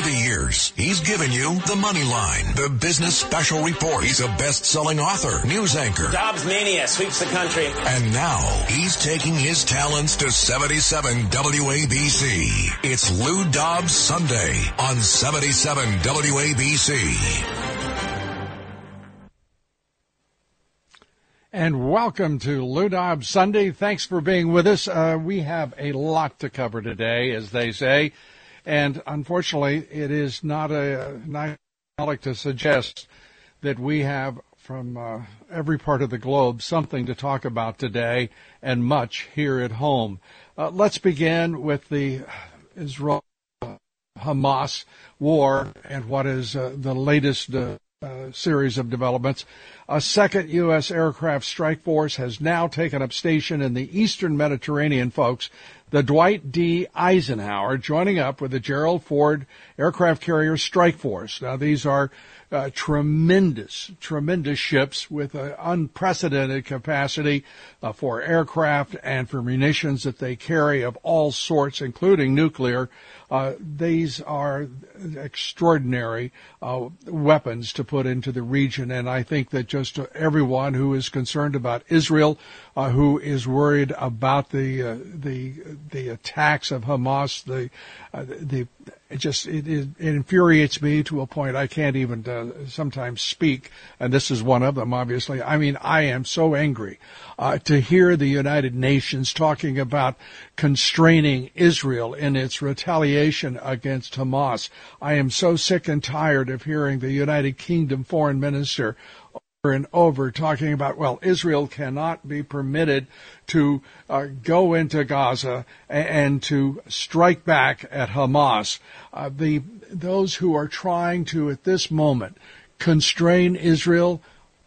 Over the years, he's given you The Money Line, the business special report. He's a best-selling author, news anchor. Dobbs mania sweeps the country. And now he's taking his talents to 77 WABC. It's Lou Dobbs Sunday on 77 WABC. And welcome to Lou Dobbs Sunday. Thanks for being with us. Uh, we have a lot to cover today, as they say. And unfortunately, it is not a not like to suggest that we have from uh, every part of the globe something to talk about today and much here at home. Uh, let's begin with the Israel Hamas war and what is uh, the latest uh, uh, series of developments. A second U.S. aircraft strike force has now taken up station in the eastern Mediterranean, folks. The Dwight D. Eisenhower joining up with the Gerald Ford aircraft carrier strike force. Now, these are uh, tremendous, tremendous ships with uh, unprecedented capacity uh, for aircraft and for munitions that they carry of all sorts, including nuclear. Uh, these are extraordinary uh, weapons to put into the region, and I think that just everyone who is concerned about Israel, uh, who is worried about the uh, the the attacks of Hamas, the the it just it, it, it, infuriates me to a point I can't even uh, sometimes speak, and this is one of them. Obviously, I mean I am so angry uh, to hear the United Nations talking about constraining Israel in its retaliation against Hamas. I am so sick and tired of hearing the United Kingdom foreign minister and over talking about, well, Israel cannot be permitted to uh, go into Gaza and, and, to strike back at Hamas. Uh, the those who are trying to at this moment constrain Israel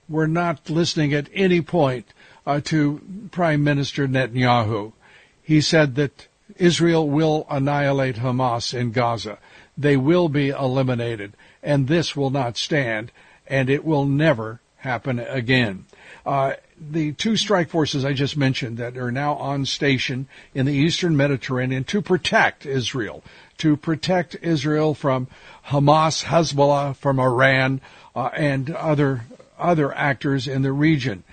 were not listening at any point uh, to Prime Minister Netanyahu. He said that Israel will annihilate Hamas in Gaza. They will be eliminated, and this will not stand, and it will never happen again. Uh, the two strike forces I just mentioned that are now on station in the eastern Mediterranean to protect Israel, to protect Israel from Hamas, Hezbollah, from Iran, uh, and other other actors in the region.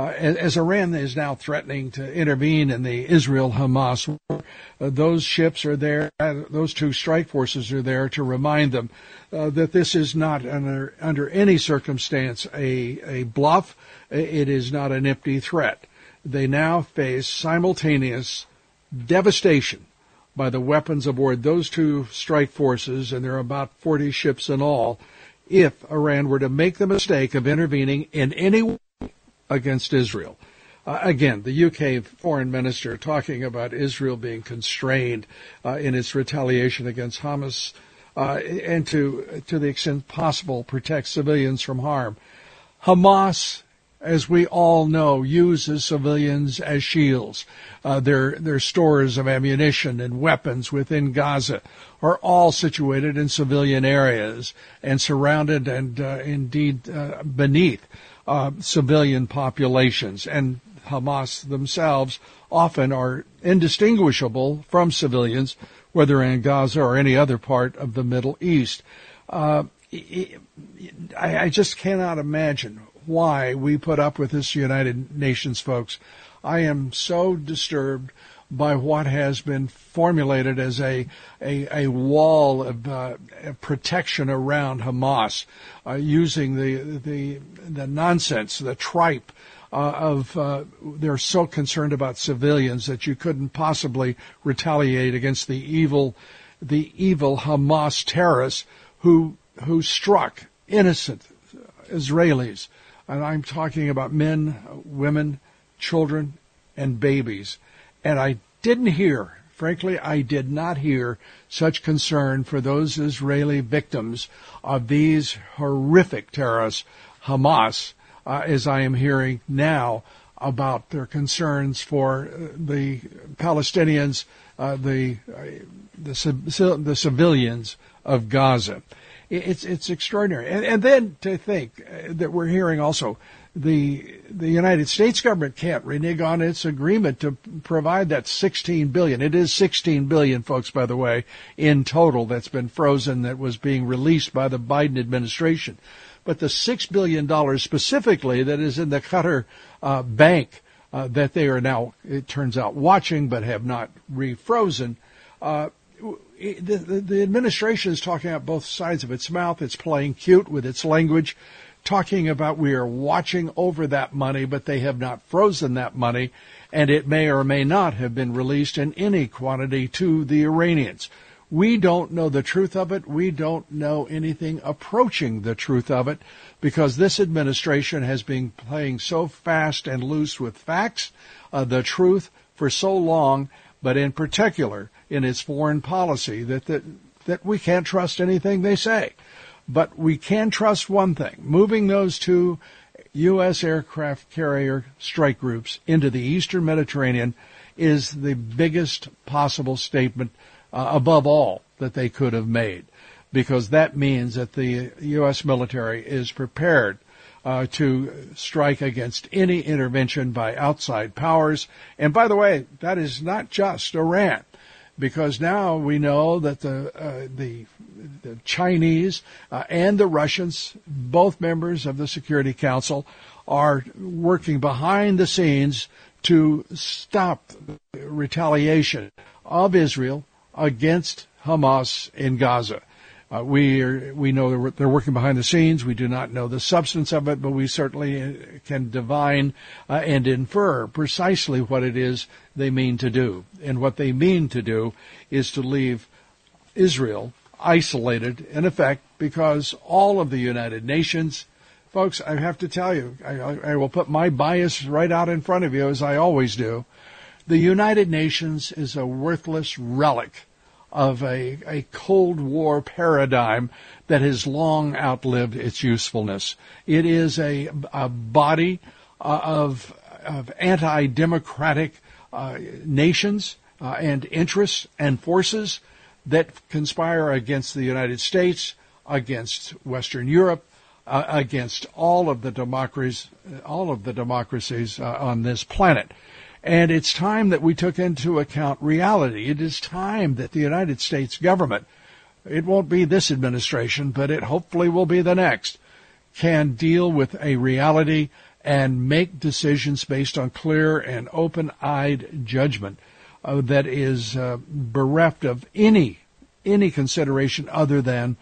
Uh, as Iran is now threatening to intervene in the Israel-Hamas war, uh, those ships are there, uh, those two strike forces are there to remind them uh, that this is not under, under any circumstance a, a bluff. It is not an empty threat. They now face simultaneous devastation by the weapons aboard those two strike forces, and there are about 40 ships in all, if Iran were to make the mistake of intervening in any way against Israel. Uh, again, the UK foreign minister talking about Israel being constrained uh, in its retaliation against Hamas uh, and to to the extent possible protect civilians from harm. Hamas, as we all know, uses civilians as shields. Uh, their their stores of ammunition and weapons within Gaza are all situated in civilian areas and surrounded and uh, indeed uh, beneath uh, civilian populations, and Hamas themselves often are indistinguishable from civilians, whether in Gaza or any other part of the Middle East. Uh, I, just cannot imagine why we put up with this United Nations, folks. I am so disturbed by what has been formulated as a a, a wall of uh, protection around Hamas, uh, using the the the nonsense, the tripe. Uh, of uh, they're so concerned about civilians that you couldn't possibly retaliate against the evil, the evil Hamas terrorists who who struck innocent Israelis, and I'm talking about men, women, children, and babies. And I didn't hear, frankly, I did not hear such concern for those Israeli victims of these horrific terrorists, Hamas, uh, as I am hearing now about their concerns for uh, the Palestinians, uh, the, uh, the, the civilians of Gaza. It's it's extraordinary, and, and then to think uh, that we're hearing also the the United States government can't renege on its agreement to provide that 16 billion. It is 16 billion, folks, by the way, in total that's been frozen that was being released by the Biden administration. But the six billion dollars specifically that is in the Qatar uh, bank uh, that they are now, it turns out, watching but have not refrozen. Uh, the, the, the administration is talking out both sides of its mouth. It's playing cute with its language talking about we are watching over that money, but they have not frozen that money, and it may or may not have been released in any quantity to the Iranians. We don't know the truth of it. We don't know anything approaching the truth of it because this administration has been playing so fast and loose with facts, uh, the truth for so long, but in particular in its foreign policy that, that, that we can't trust anything they say. But we can trust one thing moving those two U.S. aircraft carrier strike groups into the eastern Mediterranean is the biggest possible statement uh, above all that they could have made because that means that the U.S. military is prepared uh, to strike against any intervention by outside powers. And by the way, that is not just Iran because now we know that the uh, the, the, Chinese uh, and the Russians, both members of the Security Council, are working behind the scenes to stop retaliation of Israel against Hamas in Gaza. Uh, we are, we know they're, working behind the scenes. We do not know the substance of it, but we certainly uh, can divine uh, and infer precisely what it is they mean to do. And what they mean to do is to leave Israel isolated in effect because all of the United Nations, folks, I have to tell you, I, I will put my bias right out in front of you as I always do. The United Nations is a worthless relic of a, a Cold War paradigm that has long outlived its usefulness. It is a, a body uh, of, of anti-democratic uh, nations uh, and interests and forces that conspire against the United States, against Western Europe, uh, against all of the democracies, all of the democracies uh, on this planet. And it's time that we took into account reality. It is time that the United States government, it won't be this administration, but it hopefully will be the next, can deal with a reality and make decisions based on clear and open-eyed judgment uh, that is uh, bereft of any any consideration other than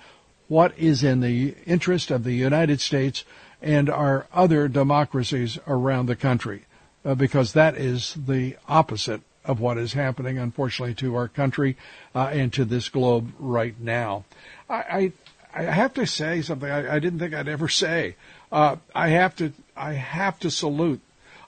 what is in the interest of the United States and our other democracies around the country uh, because that is the opposite of what is happening, unfortunately, to our country uh, and to this globe right now. I, I, I have to say something I, I, didn't think I'd ever say. Uh, I have to I have to salute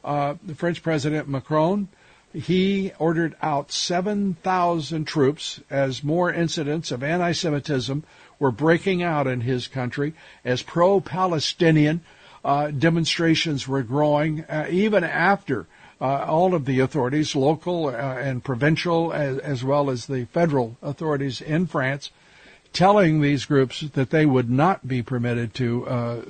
uh, the French President Macron. He ordered out 7,000 troops as more incidents of anti-Semitism were breaking out in his country as pro-Palestinian demonstrations were growing uh, even after uh, all of the authorities, local uh, and provincial, as, as, well as the federal authorities in France, telling these groups that they would not be permitted to uh,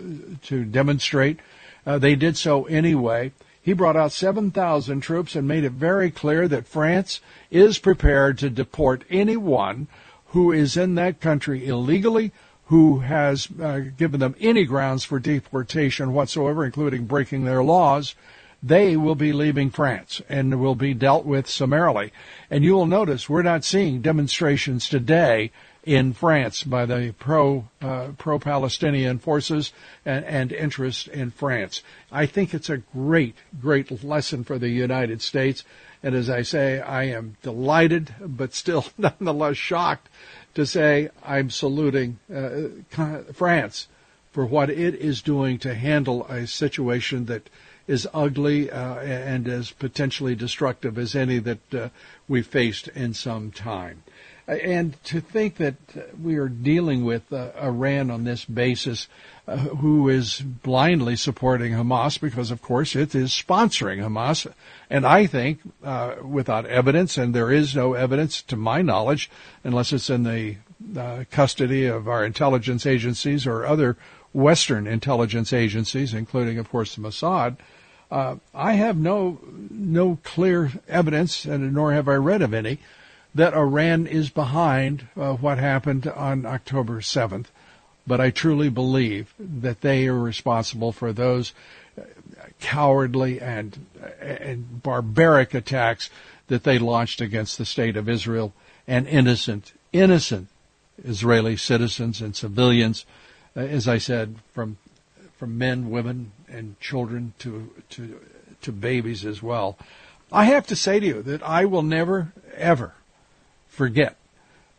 to demonstrate. Uh, they did so anyway. He brought out 7,000 troops and made it very clear that France is prepared to deport anyone who is in that country illegally who has uh, given them any grounds for deportation whatsoever, including breaking their laws, they will be leaving France and will be dealt with summarily. And you will notice we're not seeing demonstrations today in France by the pro uh, pro Palestinian forces and, and interest in France. I think it's a great great lesson for the United States. And as I say, I am delighted, but still nonetheless shocked to say I'm saluting uh, France for what it is doing to handle a situation that is ugly uh, and as potentially destructive as any that uh, we've faced in some time. And to think that we are dealing with uh, Iran on this basis, uh, who is blindly supporting Hamas because, of course, it is sponsoring Hamas. And I think, uh, without evidence, and there is no evidence to my knowledge, unless it's in the uh, custody of our intelligence agencies or other Western intelligence agencies, including, of course, the Mossad. Uh, I have no no clear evidence, and nor have I read of any, that Iran is behind uh, what happened on October 7th. But I truly believe that they are responsible for those uh, cowardly and and barbaric attacks that they launched against the state of Israel and innocent innocent Israeli citizens and civilians, uh, as I said, from from men, women, and children to to to babies as well. I have to say to you that I will never ever forget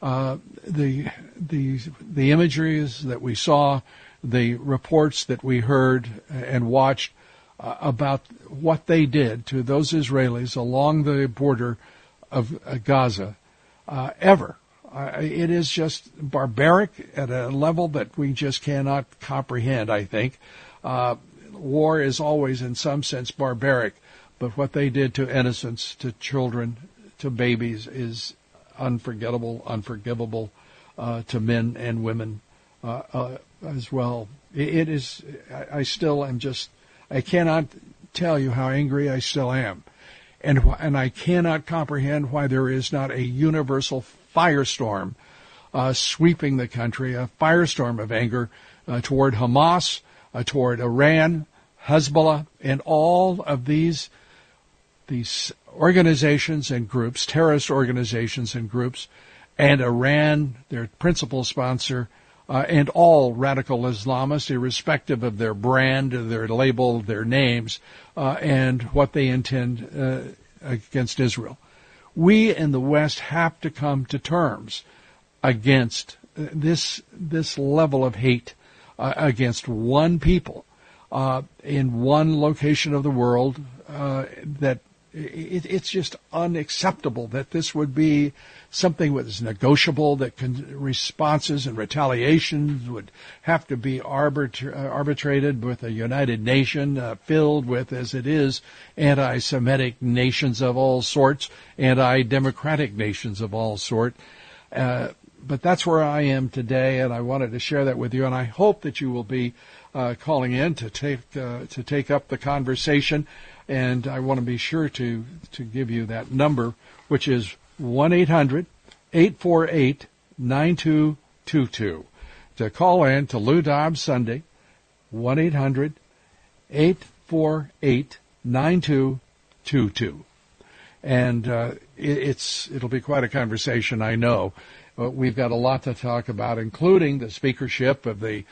uh, the the the imageries that we saw, the reports that we heard and watched uh, about what they did to those Israelis along the border of uh, Gaza. Uh, ever, uh, it is just barbaric at a level that we just cannot comprehend. I think uh, war is always, in some sense, barbaric, but what they did to innocents, to children, to babies is unforgettable, unforgivable uh, to men and women uh, uh, as well. It, is. I, still am just. I cannot tell you how angry I still am, and and I cannot comprehend why there is not a universal firestorm uh, sweeping the country, a firestorm of anger uh, toward Hamas, toward Iran, Hezbollah, and all of these these organizations and groups, terrorist organizations and groups, and Iran, their principal sponsor, uh, and all radical Islamists, irrespective of their brand, their label, their names, uh, and what they intend uh, against Israel. We in the West have to come to terms against this this level of hate uh, against one people uh, in one location of the world uh, that it, it's just unacceptable that this would be something that is negotiable, that can, responses and retaliations would have to be arbitra- uh, arbitrated with a United Nation uh, filled with, as it is, anti-Semitic nations of all sorts, anti-democratic nations of all sort. Uh, but that's where I am today, and I wanted to share that with you, and I hope that you will be uh, calling in to take uh, to take up the conversation and I want to be sure to to give you that number, which is one eight hundred eight four eight nine two two two, to call in to Lou Dobbs Sunday, one eight hundred eight four eight nine two two two, and uh, it, it's it'll be quite a conversation, I know. But we've got a lot to talk about, including the speakership of the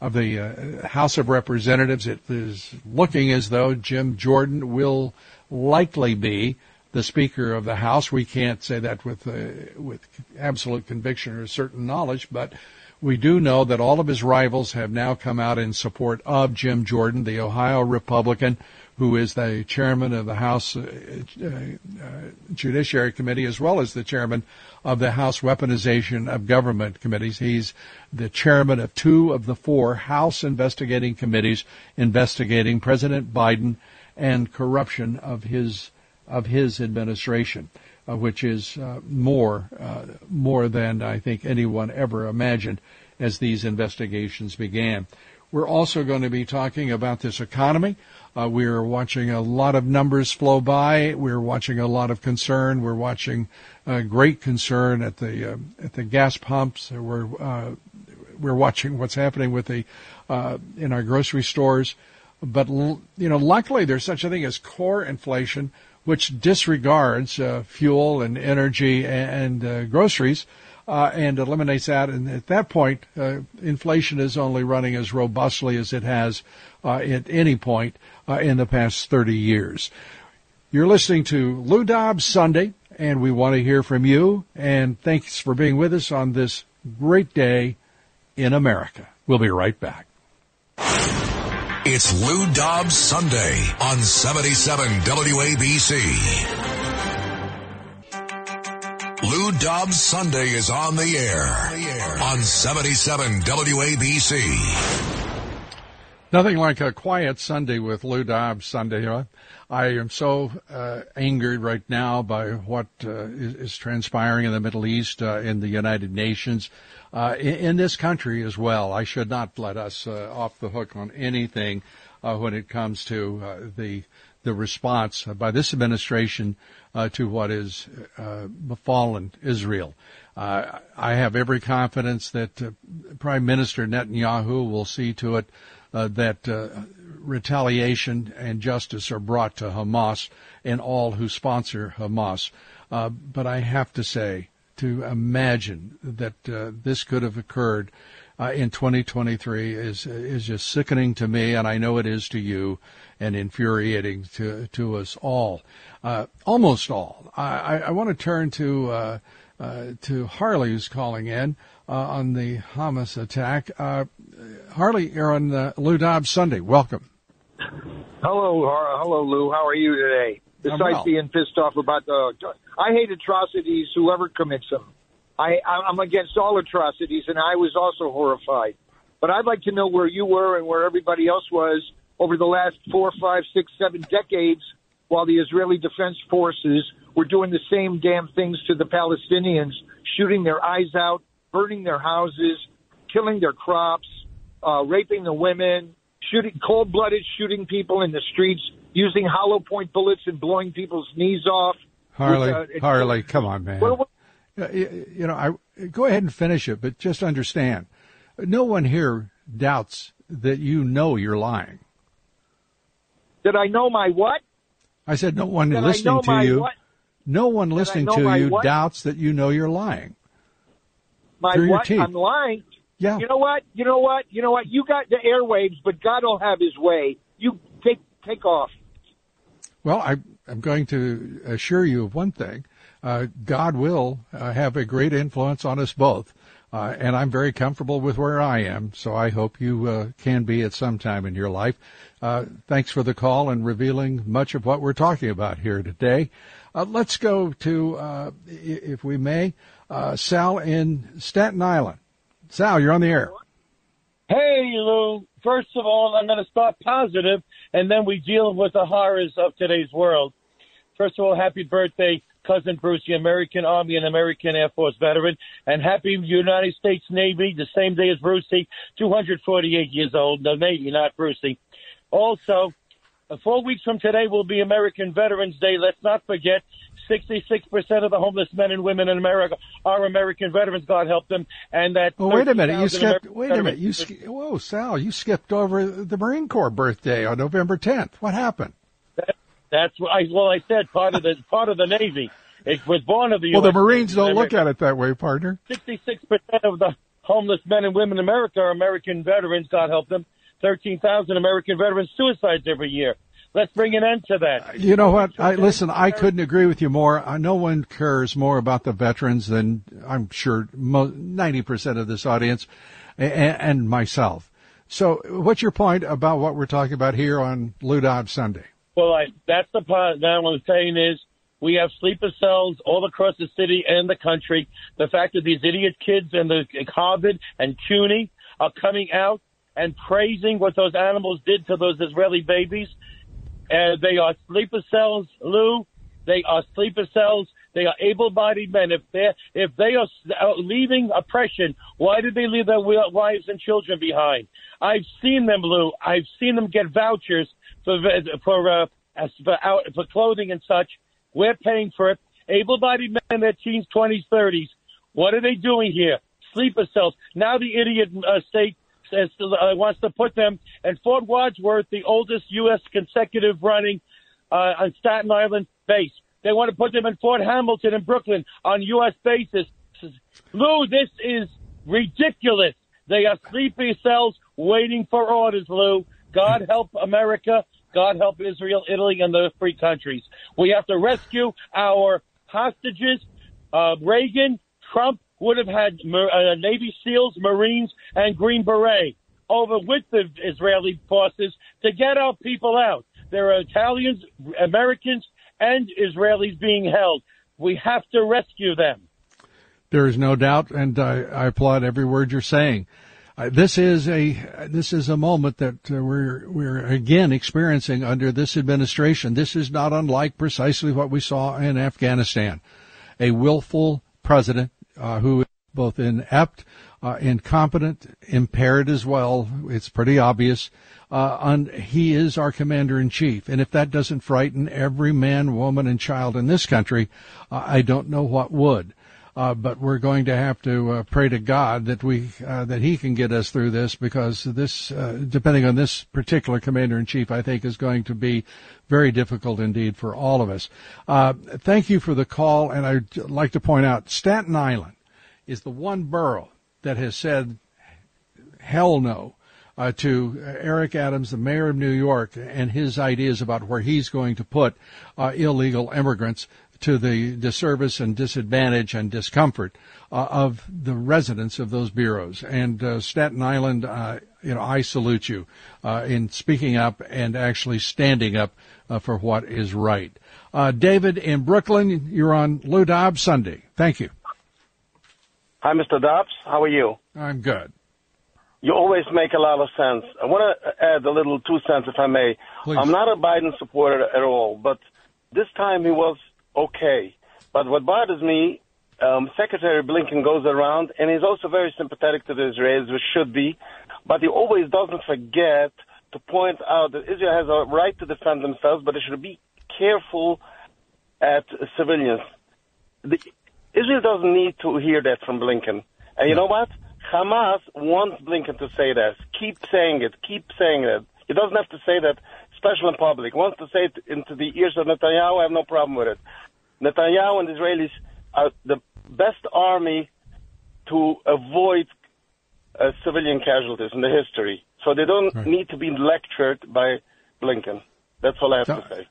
of the uh, House of Representatives. It is looking as though Jim Jordan will likely be the Speaker of the House. We can't say that with uh, with absolute conviction or certain knowledge, but we do know that all of his rivals have now come out in support of Jim Jordan, the Ohio Republican who is the chairman of the House uh, uh, Judiciary Committee, as well as the chairman of the House Weaponization of Government Committees. He's the chairman of two of the four House investigating committees investigating President Biden and corruption of his of his administration, uh, which is uh, more uh, more than I think anyone ever imagined as these investigations began. We're also going to be talking about this economy. Uh, we're watching a lot of numbers flow by. We're watching a lot of concern. We're watching uh, great concern at the uh, at the gas pumps. We're uh, we're watching what's happening with the uh, in our grocery stores. But you know, luckily there's such a thing as core inflation, which disregards uh, fuel and energy and, and groceries uh, and eliminates that. And at that point, uh, inflation is only running as robustly as it has uh, at any point uh, in the past 30 years. You're listening to Lou Dobbs Sunday, and we want to hear from you. And thanks for being with us on this great day in America. We'll be right back. It's Lou Dobbs Sunday on 77 WABC. Dobbs Sunday is on the air on 77 WABC. Nothing like a quiet Sunday with Lou Dobbs Sunday. I am so uh, angered right now by what uh, is, is, transpiring in the Middle East, uh, in the United Nations, uh, in, in, this country as well. I should not let us uh, off the hook on anything uh, when it comes to the the response by this administration to what is befallen Israel. I have every confidence that Prime Minister Netanyahu will see to it uh, that uh, retaliation and justice are brought to Hamas and all who sponsor Hamas. Uh, but I have to say, to imagine that uh, this could have occurred uh, in 2023 is is just sickening to me, and I know it is to you, and infuriating to to us all, uh, almost all. I, I want to turn to to Harley, who's calling in on the Hamas attack. Harley, you're on uh, Lou Dobbs Sunday. Welcome. Hello, hello, Lou. How are you today? Besides well. being pissed off about the, I hate atrocities. Whoever commits them, I, I'm against all atrocities, and I was also horrified. But I'd like to know where you were and where everybody else was over the last four, five, six, seven decades, while the Israeli Defense Forces were doing the same damn things to the Palestinians, shooting their eyes out, burning their houses, killing their crops, uh, raping the women, shooting cold-blooded shooting people in the streets, using hollow point bullets and blowing people's knees off. Harley, with, uh, Harley, come on, man. Uh, you know, I go ahead and finish it, but just understand, no one here doubts that you know you're lying. Did I know my what? I said no one Did listening to you. What? No one listening to you what? doubts that you know you're lying. My Through what? I'm lying. Yeah. You know what? You know what? You know what? You got the airwaves, but God will have His way. You take take off. Well, I, I'm going to assure you of one thing. Uh, God will uh, have a great influence on us both. Uh, and I'm very comfortable with where I am, so I hope you uh, can be at some time in your life. Uh, thanks for the call and revealing much of what we're talking about here today. Uh, let's go to, if we may, Sal in Staten Island. Sal, you're on the air. Hey, Lou. First of all, I'm going to start positive, and then we deal with the horrors of today's world. First of all, happy birthday, cousin Bruce, the American Army and American Air Force veteran, and happy United States Navy, the same day as Brucey, 248 years old, the Navy, not Brucey. Also, uh, four weeks from today will be American Veterans Day. Let's not forget 66% of the homeless men and women in America are American veterans, God help them. And that. Well, wait a minute. You skipped, American wait a minute. You, sk- whoa, Sal, you skipped over the Marine Corps birthday on November 10th. What happened? That's what I, well, I said part of the, part of the Navy. It was born of the Well, US the Marines don't look at it that way, partner. 66% of the homeless men and women in America are American veterans, God help them. 13,000 American veterans suicides every year. Let's bring an end to that. You know what? I listen. I couldn't agree with you more. Uh, no one cares more about the veterans than I'm sure ninety percent of this audience, and, and, myself. So, what's your point about what we're talking about here on Lou Dobbs Sunday? Well, I, that's the part. What I'm saying is, we have sleeper cells all across the city and the country. The fact that these idiot kids and the Harvard and CUNY are coming out and praising what those animals did to those Israeli babies uh, they are sleeper cells, Lou. They are sleeper cells. They are able-bodied men. If they if they are leaving oppression, why did they leave their wives and children behind? I've seen them, Lou. I've seen them get vouchers for for uh, for, out, for clothing and such. We're paying for it. Able-bodied men in their teens, twenties, thirties. What are they doing here? Sleeper cells. Now the idiot uh, state uh, wants to put them in Fort Wadsworth, the oldest U.S. consecutive running uh, on Staten Island base. They want to put them in Fort Hamilton in Brooklyn on U.S. bases. Lou, this is ridiculous. They are sleepy cells waiting for orders, Lou. God help America. God help Israel, Italy, and the free countries. We have to rescue our hostages. Uh, Reagan, Trump, would have had uh, Navy SEALs, Marines, and Green Beret over with the Israeli forces to get our people out. There are Italians, Americans, and Israelis being held. We have to rescue them. There is no doubt, and I, I applaud every word you're saying. Uh, this is a this is a moment that uh, we're we're again experiencing under this administration. This is not unlike precisely what we saw in Afghanistan, a willful president uh, who is both inept, uh, incompetent, impaired as well. It's pretty obvious. Uh, he is our commander in chief, and if that doesn't frighten every man, woman, and child in this country, uh, I don't know what would. Uh, but we're going to have to uh, pray to God that we uh, that He can get us through this because this, uh, depending on this particular commander in chief, I think is going to be very difficult indeed for all of us. Uh, thank you for the call, and I'd like to point out Staten Island is the one borough that has said hell no uh, to Eric Adams, the mayor of New York, and his ideas about where he's going to put uh, illegal immigrants to the disservice and disadvantage and discomfort uh, of the residents of those bureaus. And uh, Staten Island, uh, you know, I salute you uh, in speaking up and actually standing up for what is right. Uh, David in Brooklyn, you're on Lou Dobbs Sunday. Thank you. Hi, Mr. Dobbs. How are you? I'm good. You always make a lot of sense. I want to add a little two cents, if I may. Please. I'm not a Biden supporter at all, but this time he was okay. But what bothers me, um, Secretary Blinken goes around, and he's also very sympathetic to the Israelis, which should be, but he always doesn't forget to point out that Israel has a right to defend themselves, but they should be careful at civilians. The, Israel doesn't need to hear that from Blinken. And you know what? Hamas wants Blinken to say that. Keep saying it. Keep saying it. He doesn't have to say that especially in public. He wants to say it into the ears of Netanyahu. I have no problem with it. Netanyahu and the Israelis are the best army to avoid uh, civilian casualties in the history. So they don't Right. need to be lectured by Blinken. That's all I have So- to say.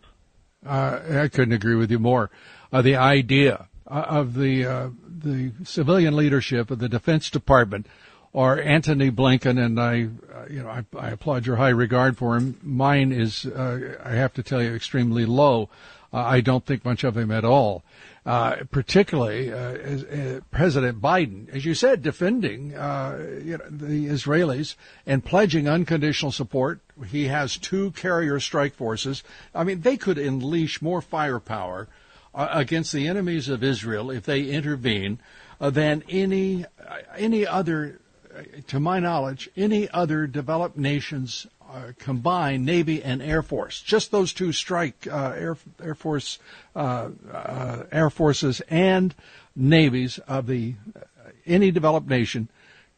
Uh, I couldn't agree with you more. Uh, the idea of the uh, the civilian leadership of the Defense Department or Antony Blinken, and I, uh, you know, I, I applaud your high regard for him. Mine is, uh, I have to tell you, extremely low. Uh, I don't think much of him at all. Uh, particularly uh, as, uh, President Biden, as you said, defending uh, you know, the Israelis and pledging unconditional support. He has two carrier strike forces. I mean, they could unleash more firepower uh, against the enemies of Israel if they intervene uh, than any uh, any other, uh, to my knowledge, any other developed nations uh, combined Navy and Air Force. Just those two strike uh, Air Air Force uh, uh, Air Forces and navies of the uh, any developed nation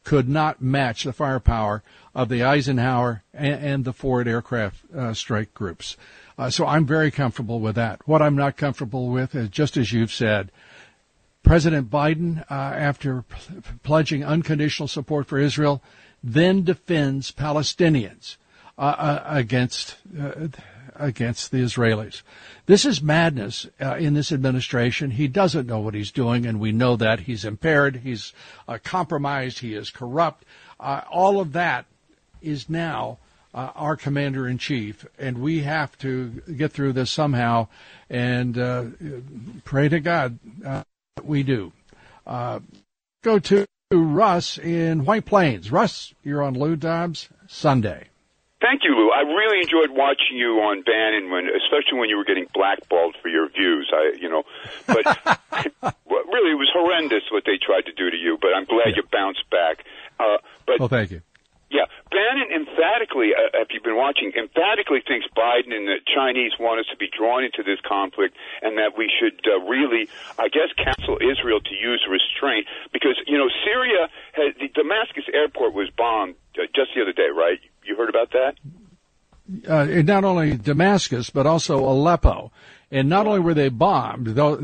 could not match the firepower of the Eisenhower and, and the Ford aircraft uh, strike groups. Uh, so I'm very comfortable with that. What I'm not comfortable with is just as you've said, President Biden, uh, after p- pledging unconditional support for Israel, then defends Palestinians uh, uh, against uh, against the Israelis. This is madness uh, in this administration. He doesn't know what he's doing, and we know that he's impaired, he's uh, compromised, he is corrupt. Uh, all of that is now uh, our commander in chief, and we have to get through this somehow. And uh, pray to God uh, that we do. Uh, go to Russ in White Plains. Russ, you're on Lou Dobbs Sunday. Thank you, Lou. I really enjoyed watching you on Bannon, when, especially when you were getting blackballed for your views. I, you know, but really, it was horrendous what they tried to do to you. But I'm glad you bounced back. Uh, but Well, thank you. Yeah, Bannon emphatically, uh, if you've been watching, emphatically thinks Biden and the Chinese want us to be drawn into this conflict, and that we should uh, really, I guess, counsel Israel to use restraint because you know Syria, has, the Damascus airport was bombed uh, just the other day, right? You heard about that? uh, not only Damascus but also Aleppo. And not only were they bombed, though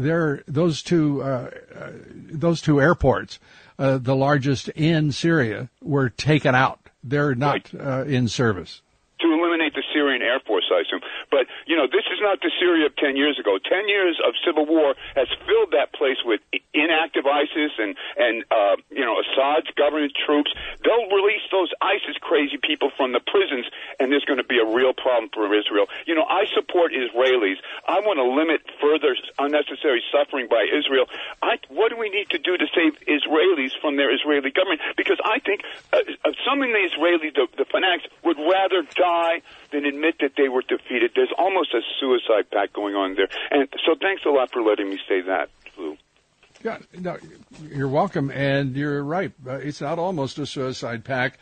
those two uh, uh, those two airports, the largest in Syria, were taken out. They're not uh, in service. to eliminate the Syrian Air Force, I assume. But, you know, this is not the Syria of 10 years ago. 10 years of civil war has filled that place with inactive ISIS and, and uh, you know, Assad's government troops. They'll release those ISIS crazy people from the prisons, and there's going to be a real problem for Israel. You know, I support Israelis. I want to limit further unnecessary suffering by Israel. I, what do we need to do to save Israelis from their Israeli government? Because I think uh, uh some in the Israeli, the, the fanatics, would rather die than admit that they were defeated. There's almost a suicide pact going on there. And so thanks a lot for letting me say that, Lou. Yeah, no, you're welcome, and you're right. Uh, it's not almost a suicide pact.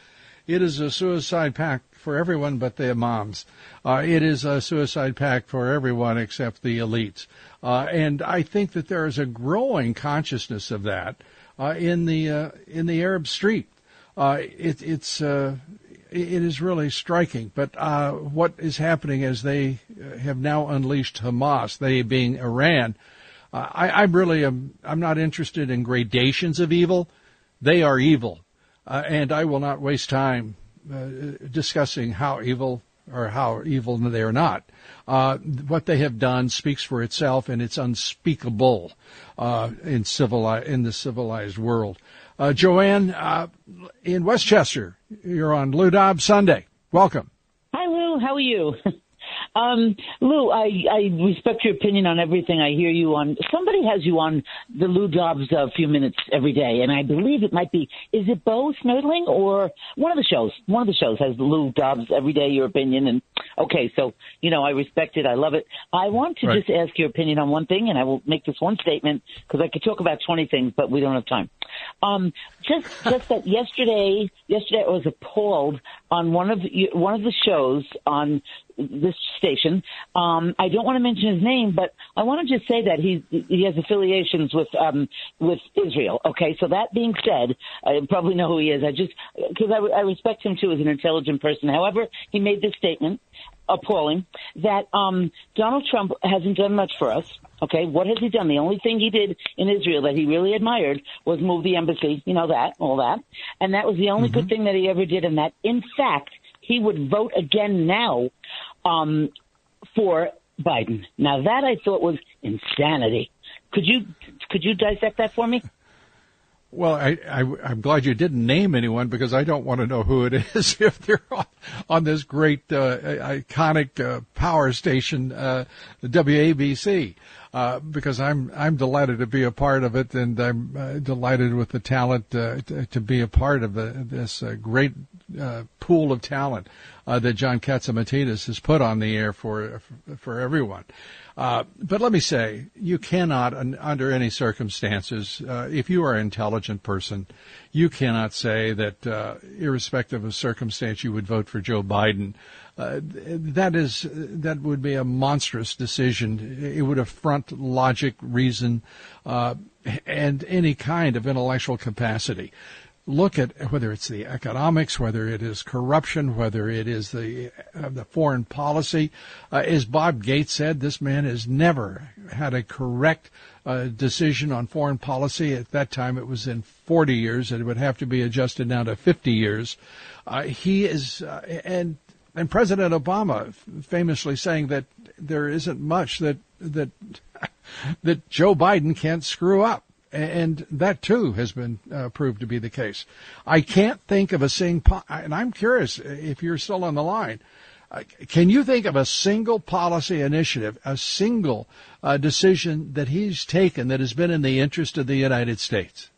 It is a suicide pact for everyone but the imams. Uh, it is a suicide pact for everyone except the elites. Uh, and I think that there is a growing consciousness of that uh, in the uh, in the Arab street. Uh, it, it's it is really striking. But uh, what is happening as they uh, have now unleashed Hamas, they being Iran, uh, I, I really am. I'm not interested in gradations of evil. They are evil, and I will not waste time discussing how evil or how evil they are not. Uh, what they have done speaks for itself, and it's unspeakable uh, in civili- in the civilized world. Uh, Joanne uh, in Westchester, you're on Lou Dobbs Sunday. Welcome. Hi, Lou. How are you? Um, Lou, I, I respect your opinion on everything. I hear you on. Somebody has you on the Lou Dobbs a few minutes every day, and I believe it might be. Is it Bo Snerdley or one of the shows? One of the shows has Lou Dobbs every day. Your opinion, and okay, so you know I respect it. I love it. I want to right. just ask your opinion on one thing, and I will make this one statement because I could talk about twenty things, but we don't have time. Um, just just that yesterday, yesterday I was appalled on one of one of the shows on this station. Um, I don't want to mention his name, but I want to just say that he he has affiliations with um, with Israel. Okay, so that being said, I probably know who he is. I just because I, I respect him too as an intelligent person. However, he made this statement, appalling, that um, Donald Trump hasn't done much for us. Okay, what has he done? The only thing he did in Israel that he really admired was move the embassy, you know that, all that. And that was the only mm-hmm. good thing that he ever did, and that, in fact, he would vote again now um, for Biden. Now that I thought was insanity. Could you could you dissect that for me? Well, I, am glad you didn't name anyone because I don't want to know who it is if they're on, on this great, uh, iconic uh, power station, uh, the WABC. Uh, because I'm I'm delighted to be a part of it, and I'm uh, delighted with the talent uh, to, to, be a part of the, this great uh, pool of talent that John Catsimatidis has put on the air for for everyone. but let me say, you cannot, under any circumstances, if you are an intelligent person, you cannot say that, irrespective of circumstance, you would vote for Joe Biden. Uh, that is that would be a monstrous decision. It would affront logic, reason, uh, and any kind of intellectual capacity. Look at whether it's the economics, whether it is corruption, whether it is the uh, the foreign policy. Uh, as Bob Gates said, this man has never had a correct uh, decision on foreign policy. At that time, it was in 40 years, and it would have to be adjusted now to 50 years. Uh, he is, uh, and and President Obama famously saying that there isn't much that that that Joe Biden can't screw up, and that too has been uh, proved to be the case. I can't think of a single, and I'm curious if you're still on the line. Uh, can you think of a single policy initiative, a single uh, decision that he's taken that has been in the interest of the United States?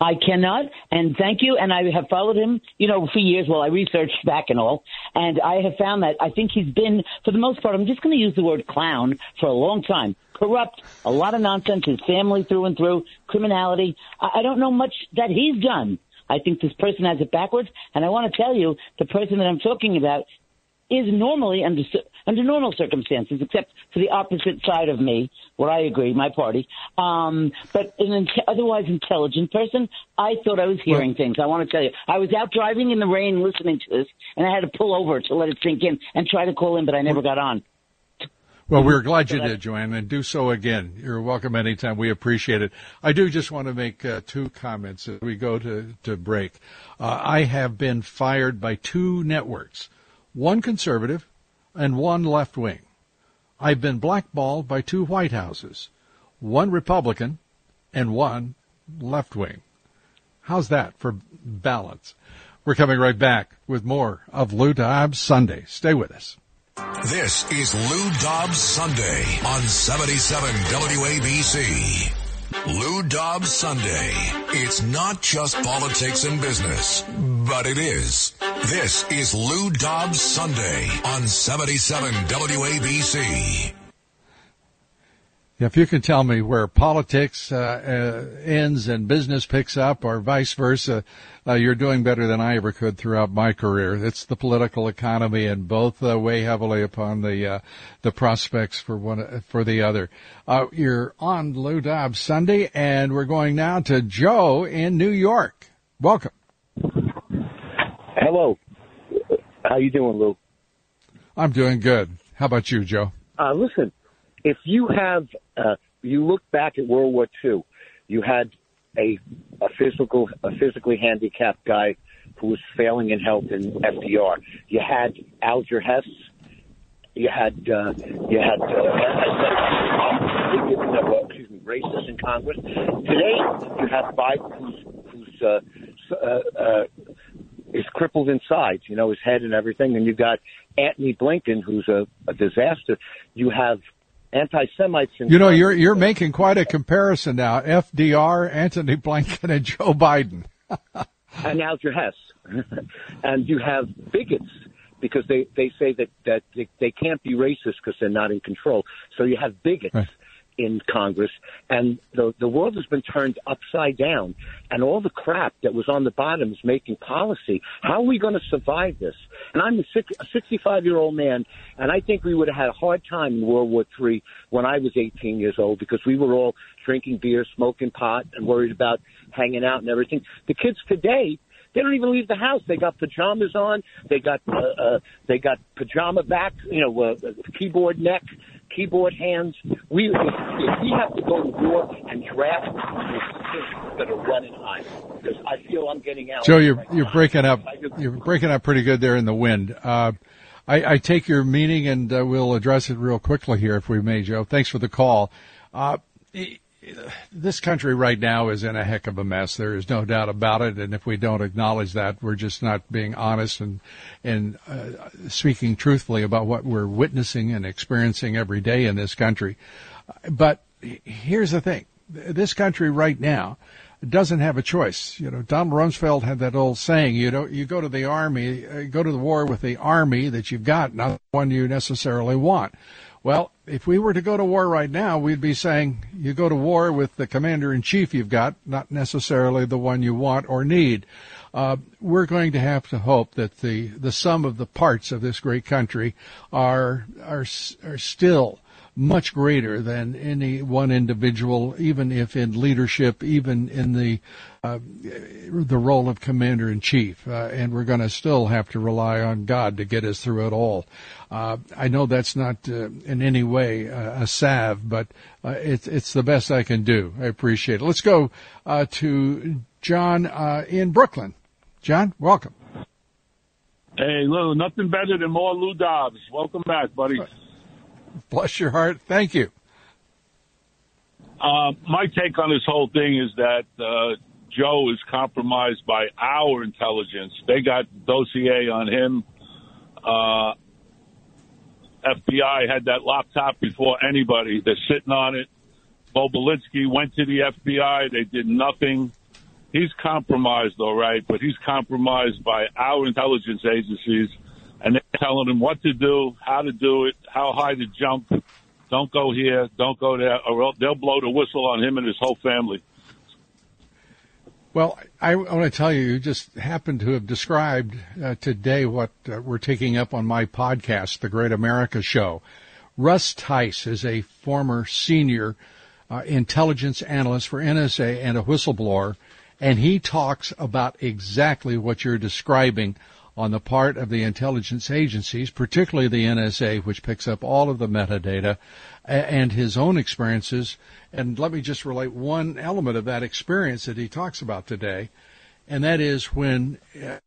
I cannot, and thank you. And I have followed him, you know, for years while I researched back and all. And I have found that I think he's been, for the most part, I'm just going to use the word clown for a long time. Corrupt, a lot of nonsense, his family through and through, criminality. I, I don't know much that he's done. I think this person has it backwards. And I want to tell you, the person that I'm talking about is normally under under normal circumstances, except for the opposite side of me, where I agree, my party. Um, but an otherwise intelligent person, I thought I was hearing well, things. I want to tell you, I was out driving in the rain listening to this, and I had to pull over to let it sink in and try to call in, but I never got on. Well, we're glad you did, Joanne, and do so again. You're welcome anytime. We appreciate it. I do just want to make uh, two comments as we go to, to break. Uh, I have been fired by two networks one conservative, and one left wing. I've been blackballed by two White Houses, one Republican and one left wing. How's that for balance? We're coming right back with more of Lou Dobbs Sunday. Stay with us. This is Lou Dobbs Sunday on 77 WABC. Lou Dobbs Sunday. It's not just politics and business, but it is. This is Lou Dobbs Sunday on 77 WABC. If you can tell me where politics uh, uh, ends and business picks up, or vice versa, uh, you're doing better than I ever could throughout my career. It's the political economy, and both uh, weigh heavily upon the uh, the prospects for one for the other. Uh, you're on Lou Dobbs Sunday, and we're going now to Joe in New York. Welcome. Hello. How you doing, Lou? I'm doing good. How about you, Joe? Uh, listen if you have, uh, you look back at World War II, you had a, a physical, a physically handicapped guy who was failing in health in FDR. You had Alger Hiss. You had, uh, you had, uh, excuse me, racists in Congress. Today, you have Biden who's, who's, uh, uh, uh, is crippled inside, you know, his head and everything. And you've got Antony Blinken, who's a, a disaster. You have anti-Semites. you know, you're you're making quite a comparison now. FDR, Antony Blinken, and Joe Biden. and Alger Hiss, and you have bigots because they they say that that they, they can't be racist because they're not in control. So you have bigots. Right in Congress, and the the world has been turned upside down, and all the crap that was on the bottom is making policy. How are we going to survive this? And I'm a 65 year old man, and I think we would have had a hard time in World War III when I was 18 years old because we were all drinking beer, smoking pot, and worried about hanging out and everything. The kids today they don't even leave the house. They got pajamas on. They got uh, uh, they got pajama back. You know, uh, keyboard neck keyboard hands. We if, we have to go to war and draft that are running high, because I feel I'm getting out. Joe, you're right you're now. breaking up. You're breaking up pretty good there in the wind. Uh, I, I, take your meaning, and uh, we'll address it real quickly here, if we may, Joe. Thanks for the call. Uh, this country right now is in a heck of a mess. There is no doubt about it. And if we don't acknowledge that, we're just not being honest and, and uh, speaking truthfully about what we're witnessing and experiencing every day in this country. But here's the thing. This country right now doesn't have a choice. You know, Donald Rumsfeld had that old saying, you know, you go to the army, uh, go to the war with the army that you've got, not the one you necessarily want. Well, if we were to go to war right now, we'd be saying you go to war with the commander in chief you've got, not necessarily the one you want or need. Uh, we're going to have to hope that the, the sum of the parts of this great country are are are still much greater than any one individual, even if in leadership, even in the uh, the role of commander in chief. Uh, and we're going to still have to rely on God to get us through it all. Uh, I know that's not uh, in any way uh, a salve, but uh, it's it's the best I can do. I appreciate it. Let's go to John in Brooklyn. John, welcome. Hey, Lou, nothing better than more Lou Dobbs. Welcome back, buddy. Bless your heart. Thank you. Uh, my take on this whole thing is that uh, Joe is compromised by our intelligence. They got dossier on him. Uh, FBI had that laptop before anybody. They're sitting on it. Bobulinski went to the FBI. They did nothing. He's compromised, all right, but he's compromised by our intelligence agencies and they're telling him what to do, how to do it, how high to jump. Don't go here, don't go there, or they'll blow the whistle on him and his whole family. Well, I want to tell you, you just happened to have described uh, today what uh, we're taking up on my podcast, The Great America Show. Russ Tice is a former senior uh, intelligence analyst for NSA and a whistleblower, and he talks about exactly what you're describing on the part of the intelligence agencies, particularly the NSA, which picks up all of the metadata, and his own experiences. And let me just relate one element of that experience that he talks about today. and that is when uh,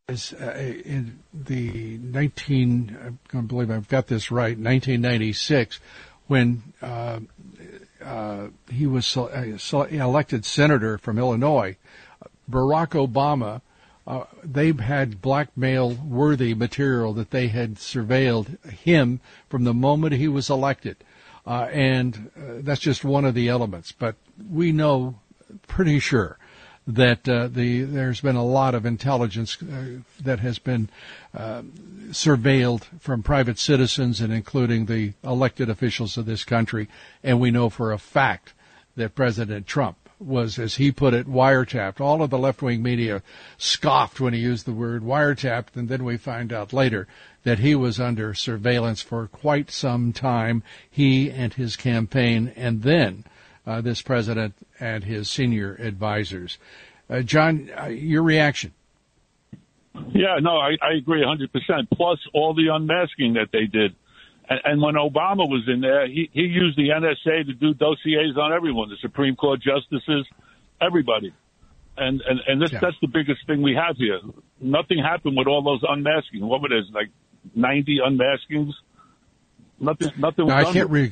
in the 19, I'm going believe I've got this right, 1996, when uh, uh, he was elected senator from Illinois, Barack Obama. Uh, they had blackmail worthy material that they had surveilled him from the moment he was elected. Uh, and uh, that's just one of the elements. But we know pretty sure that uh, the there's been a lot of intelligence uh, that has been uh, surveilled from private citizens and including the elected officials of this country, and we know for a fact that President Trump was, as he put it, wiretapped. All of the left-wing media scoffed when he used the word wiretapped, and then we find out later that he was under surveillance for quite some time, he and his campaign, and then uh, this president and his senior advisors. Uh, John, uh, your reaction? Yeah, no, I, I agree 100%. Plus all the unmasking that they did. And, and when Obama was in there, he, he used the NSA to do dossiers on everyone, the Supreme Court justices, everybody. And, and, and this, yeah. that's the biggest thing we have here. Nothing happened with all those unmasking. What were it? Like 90 unmaskings? Nothing, nothing was I can't re-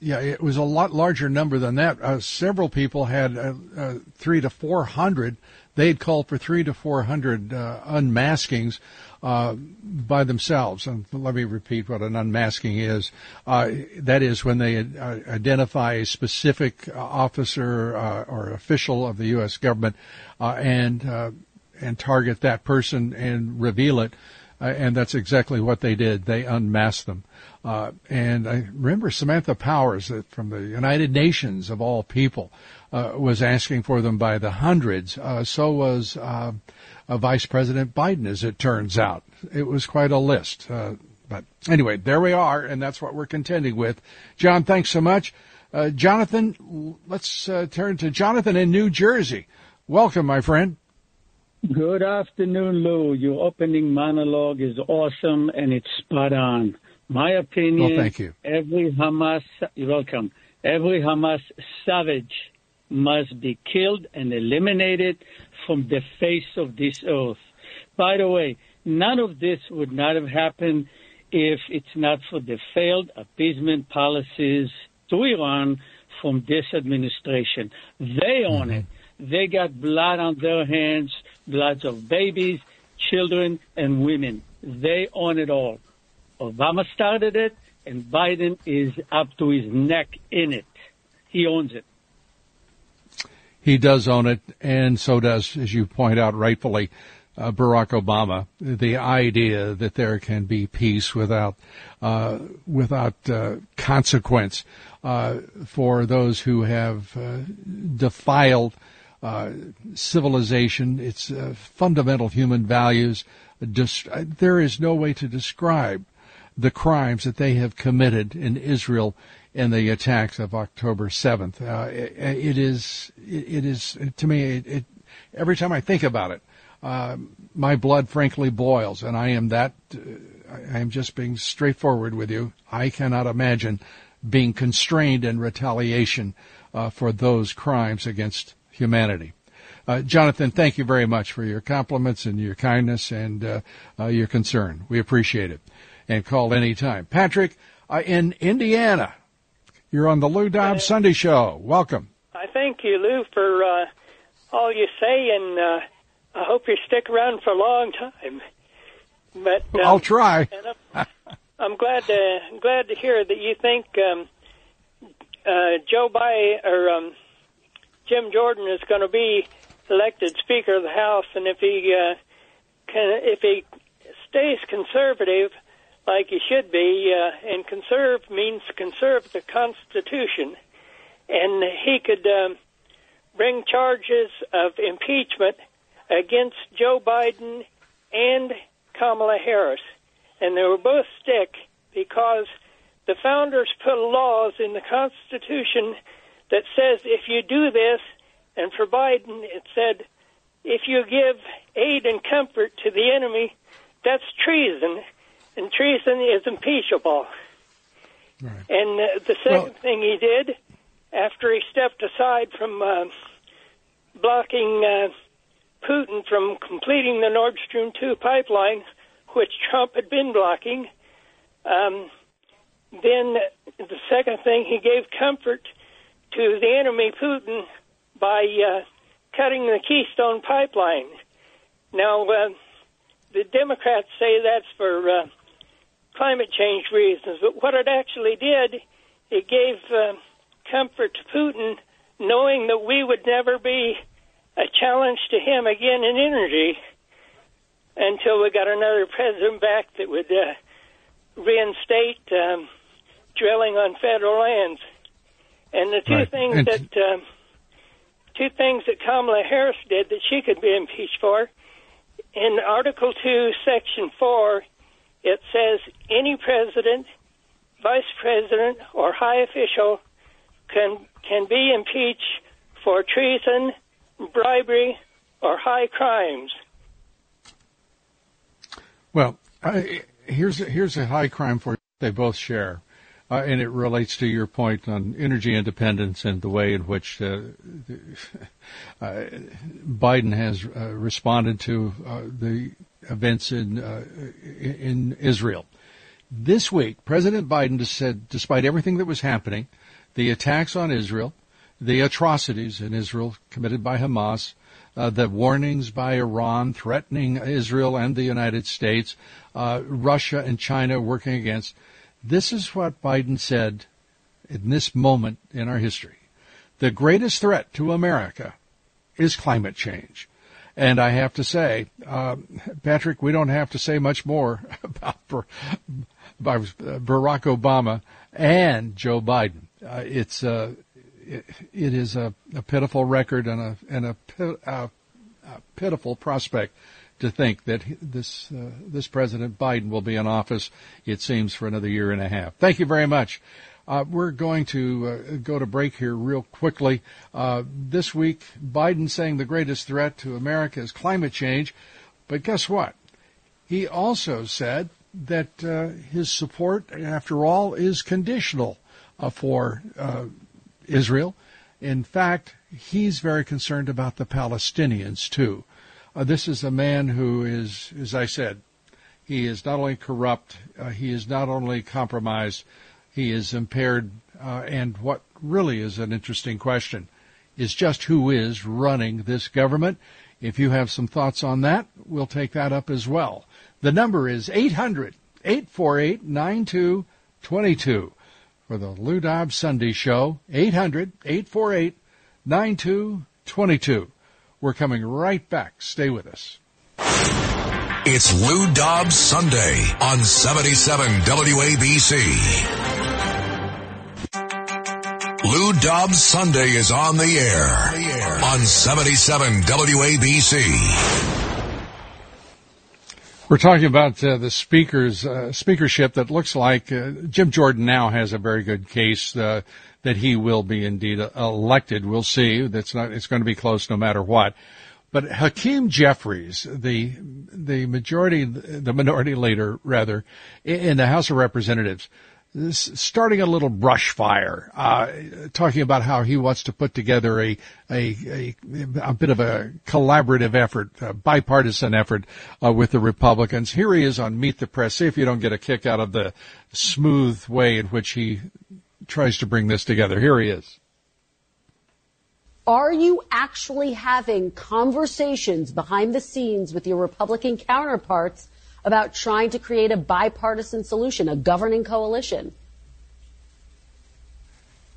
yeah, it was a lot larger number than that. Uh, several people had uh, uh, three to four hundred. They had called for three to four hundred uh, unmaskings uh, by themselves. And let me repeat what an unmasking is. Uh, that is when they identify a specific officer or official of the U.S. government and and target that person and reveal it. And that's exactly what they did. They unmasked them. Uh, and I remember Samantha Powers from the United Nations of all people uh, was asking for them by the hundreds. Uh, so was uh, Vice President Biden, as it turns out. It was quite a list. Uh, but anyway, there we are, and that's what we're contending with. John, thanks so much. Uh, Jonathan, let's turn to Jonathan in New Jersey. Welcome, my friend. Good afternoon, Lou. Your opening monologue is awesome and it's spot on. My opinion. Well, thank you. Every Hamas, you're welcome. Every Hamas savage must be killed and eliminated from the face of this earth. By the way, none of this would not have happened if it's not for the failed appeasement policies to Iran from this administration. They own mm-hmm. it. They got blood on their hands, bloods of babies, children, and women. They own it all. Obama started it, and Biden is up to his neck in it. He owns it. He does own it, and so does, as you point out rightfully, uh, Barack Obama. The idea that there can be peace without uh, without uh, consequence uh, for those who have uh, defiled uh, civilization, its fundamental human values. there is no way to describe the crimes that they have committed in Israel in the attacks of October 7th. Uh, it, it is, it is, to me, it, it, every time I think about it, uh, my blood frankly boils, and I am that, uh, I am just being straightforward with you. I cannot imagine being constrained in retaliation uh, for those crimes against humanity. Uh, Jonathan, thank you very much for your compliments and your kindness and uh, uh, your concern. We appreciate it and call anytime. Patrick, uh, in Indiana, you're on the Lou Dobbs Sunday Show. Welcome. I thank you, Lou, for uh, all you say, and uh, I hope you stick around for a long time. But um, I'll try. I'm, I'm, glad to glad to hear that you think um, uh, Joe Biden or um, Jim Jordan is going to be elected Speaker of the House, and if he uh, can, if he stays conservative, like he should be, uh, and conserve means conserve the Constitution. And he could um, bring charges of impeachment against Joe Biden and Kamala Harris. And they were both stick because the founders put laws in the Constitution that says if you do this, and for Biden it said if you give aid and comfort to the enemy, that's treason and treason is impeachable. Right. And uh, the second well, thing he did, after he stepped aside from uh, blocking uh, Putin from completing the Nord Stream 2 pipeline, which Trump had been blocking. Um, then the second thing, he gave comfort to the enemy, Putin, by uh, cutting the Keystone pipeline. Now, uh, the Democrats say that's for uh, climate change reasons, but what it actually did, it gave uh, comfort to Putin, knowing that we would never be a challenge to him again in energy until we got another president back that would uh, reinstate um, drilling on federal lands. And the two Right. things And- that um, two things that Kamala Harris did that she could be impeached for. In Article Two, Section Four, it says any president, vice president, or high official can can be impeached for treason, bribery, or high crimes. Well, I, here's here's a high crime for they both share, uh, and it relates to your point on energy independence and the way in which uh, uh, Biden has uh, responded to uh, the events in uh, in Israel. This week, President Biden said, despite everything that was happening, the attacks on Israel, the atrocities in Israel committed by Hamas, uh, the warnings by Iran threatening Israel and the United States, uh, Russia and China working against. This is what Biden said in this moment in our history. The greatest threat to America is climate change. And I have to say, uh, Patrick, we don't have to say much more about Bar- Bar- Barack Obama and Joe Biden. Uh, it's uh, it, it is a, a pitiful record and a and a, a, a pitiful prospect to think that this uh, this President Biden will be in office. It seems for another year and a half. Thank you very much. Uh, we're going to uh, go to break here real quickly. Uh, this week, Biden saying the greatest threat to America is climate change, but guess what? He also said that uh, his support, after all, is conditional uh, for uh, Israel. In fact, he's very concerned about the Palestinians too. Uh, this is a man who is, as I said, he is not only corrupt, uh, he is not only compromised, he is impaired. Uh, and what really is an interesting question is just who is running this government. If you have some thoughts on that, we'll take that up as well. The number is 800 848 9222 for the Lou Dobbs Sunday Show. 800 848 9222. We're coming right back. Stay with us. It's Lou Dobbs Sunday on 77 WABC. Lou Dobbs Sunday is on the air on 77 WABC. We're talking about uh, the speaker's uh, speakership that looks like uh, Jim Jordan now has a very good case uh, that he will be indeed uh, elected. We'll see. That's not. It's going to be close no matter what. But Hakeem Jeffries, the the majority, the minority leader rather, in the House of Representatives, starting a little brush fire, uh, talking about how he wants to put together a, a, a, a bit of a collaborative effort, a bipartisan effort uh, with the Republicans. Here he is on Meet the Press. See if you don't get a kick out of the smooth way in which he tries to bring this together. Here he is. Are you actually having conversations behind the scenes with your Republican counterparts about trying to create a bipartisan solution, a governing coalition?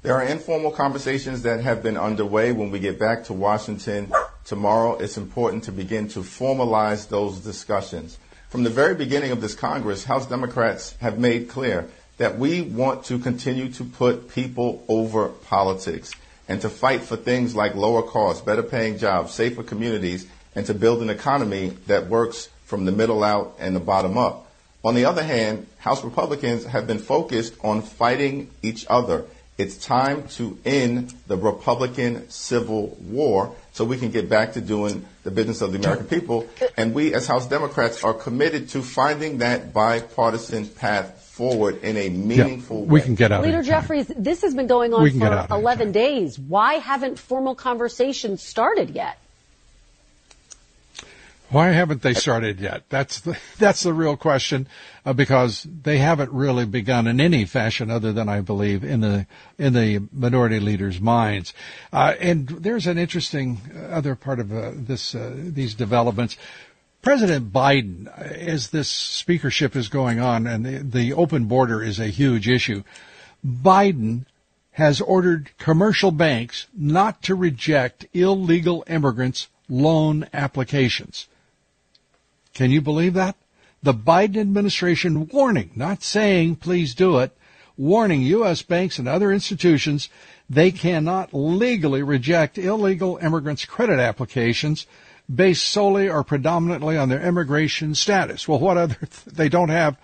There are informal conversations that have been underway. When we get back to Washington tomorrow, it's important to begin to formalize those discussions. From the very beginning of this Congress, House Democrats have made clear that we want to continue to put people over politics and to fight for things like lower costs, better paying jobs, safer communities, and to build an economy that works from the middle out and the bottom up. On the other hand, House Republicans have been focused on fighting each other. It's time to end the Republican Civil War so we can get back to doing the business of the American people. And we, as House Democrats, are committed to finding that bipartisan path forward in a meaningful we way. can get out Leader of here. Jeffries, this has been going on We can get out for 11 days. Why haven't formal conversations started yet? Why haven't they started yet? That's the, that's the real question, uh, because they haven't really begun in any fashion other than I believe in the in the minority leaders' minds. Uh, and there's an interesting other part of uh, this uh, these developments. President Biden, as this speakership is going on, and the, the open border is a huge issue, Biden has ordered commercial banks not to reject illegal immigrants' loan applications. Can you believe that? The Biden administration warning, not saying please do it, warning U.S. banks and other institutions they cannot legally reject illegal immigrants' credit applications based solely or predominantly on their immigration status. Well, what other, they don't have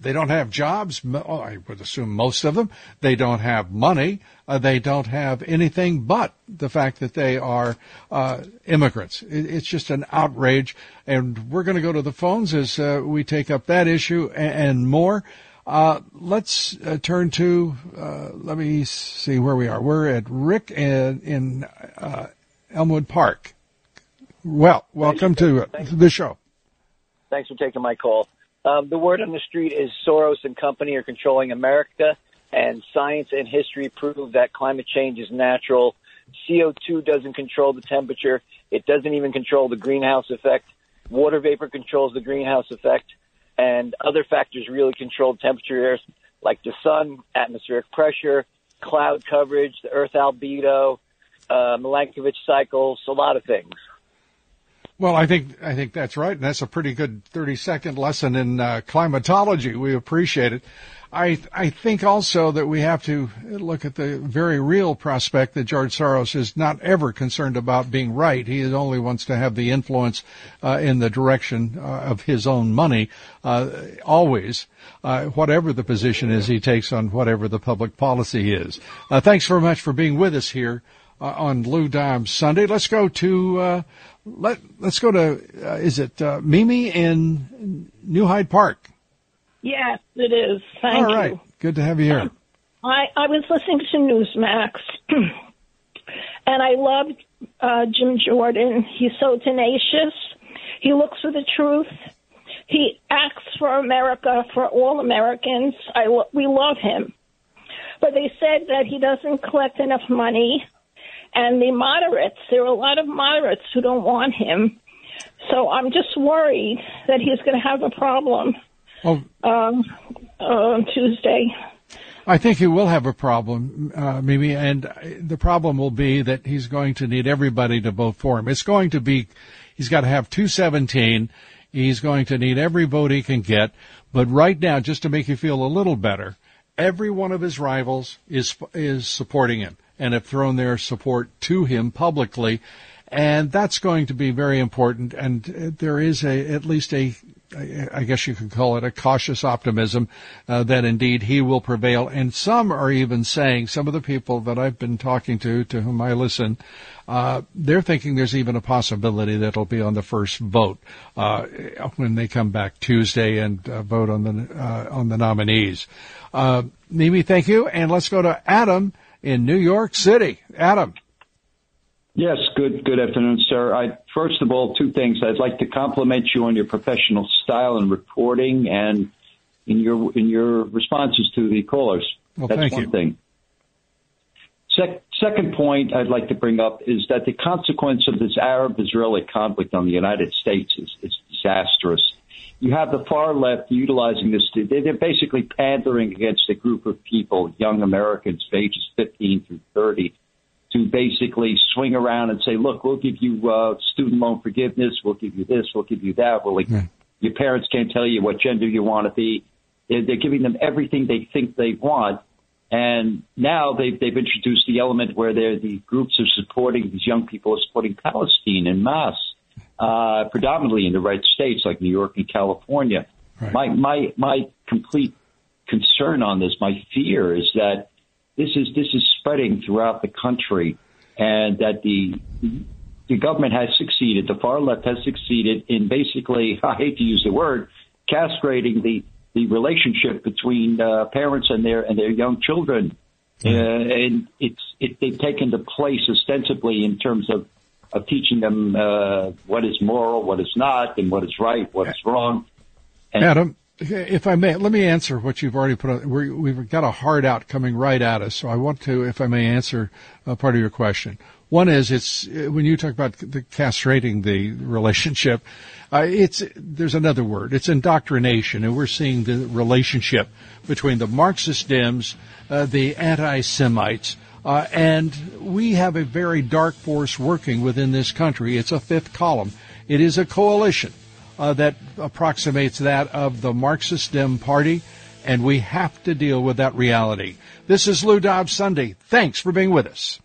they don't have jobs. I would assume most of them. They don't have money. Uh, they don't have anything but the fact that they are uh, immigrants. It, it's just an outrage. And we're going to go to the phones as uh, we take up that issue and, and more. Uh, let's uh, turn to. Uh, let me see where we are. We're at Rick in, in Elmwood Park. Well, welcome to the show. Thanks for taking my call. Um, the word on the street is Soros and company are controlling America, and science and history prove that climate change is natural. CO2 doesn't control the temperature. It doesn't even control the greenhouse effect. Water vapor controls the greenhouse effect, and other factors really control temperature, like the sun, atmospheric pressure, cloud coverage, the Earth albedo, uh, Milankovitch cycles, a lot of things. Well, I think I think that's right, and that's a pretty good thirty second lesson in uh, climatology. We appreciate it. I I think also that we have to look at the very real prospect that George Soros is not ever concerned about being right. He only wants to have the influence uh, in the direction uh, of his own money, uh, always, uh, whatever the position is he takes on whatever the public policy is. Uh, thanks very much for being with us here on Lou Dobbs Sunday. Let's go to let let's go to uh, is it uh, Mimi in New Hyde Park? Yes, it is. Thank you. All right. you. Good to have you here. I I was listening to Newsmax, and I loved uh, Jim Jordan. He's so tenacious. He looks for the truth. He acts for America, for all Americans. I we love him. But they said that he doesn't collect enough money and the moderates, there are a lot of moderates who don't want him. So I'm just worried that he's going to have a problem oh. um, on Tuesday. I think he will have a problem, uh, Mimi, and the problem will be that he's going to need everybody to vote for him. It's going to be, he's got to have 217. He's going to need every vote he can get. But right now, just to make you feel a little better, every one of his rivals is is supporting him and have thrown their support to him publicly. And that's going to be very important. And there is a, at least a, I guess you could call it a cautious optimism uh, that indeed he will prevail. And some are even saying, some of the people that I've been talking to, to whom I listen, uh, they're thinking there's even a possibility that it'll be on the first vote uh, when they come back Tuesday and uh, vote on the uh, on the nominees. Uh, Mimi, thank you, and let's go to Adam in New York City. Adam. Yes, good good afternoon, sir. I first of all, two things. I'd like to compliment you on your professional style and reporting and in your in your responses to the callers. Well, That's one you. thing. Sec- second point I'd like to bring up is that the consequence of this Arab-Israeli conflict on the United States is, is disastrous. You have the far left utilizing this. To, they're basically pandering against a group of people, young Americans, ages 15 through 30, to basically swing around and say, "Look, we'll give you uh, student loan forgiveness. We'll give you this. We'll give you that. Well, like, your parents can't tell you what gender you want to be. They're, they're giving them everything they think they want." And now they've, they've introduced the element where they're, the groups are supporting, these young people are supporting Palestine in mass, uh, predominantly in the red states like New York and California. My, my, my complete concern on this, my fear is that this is, this is spreading throughout the country and that the, the government has succeeded, the far left has succeeded in basically, I hate to use the word, castrating the, the relationship between uh, parents and their and their young children, uh, and it's it, they've taken the place ostensibly in terms of of teaching them uh, what is moral, what is not, and what is right, what is wrong. And Adam, if I may, let me answer what you've already put on. we have got a hard out coming right at us, so I want to, if I may, answer part of your question. One is it's when you talk about the castrating the relationship, uh, it's there's another word. It's indoctrination, and we're seeing the relationship between the Marxist Dems, uh, the anti-Semites, uh, and we have a very dark force working within this country. It's a fifth column. It is a coalition uh, that approximates that of the Marxist Dem Party, and we have to deal with that reality. This is Lou Dobbs Sunday. Thanks for being with us.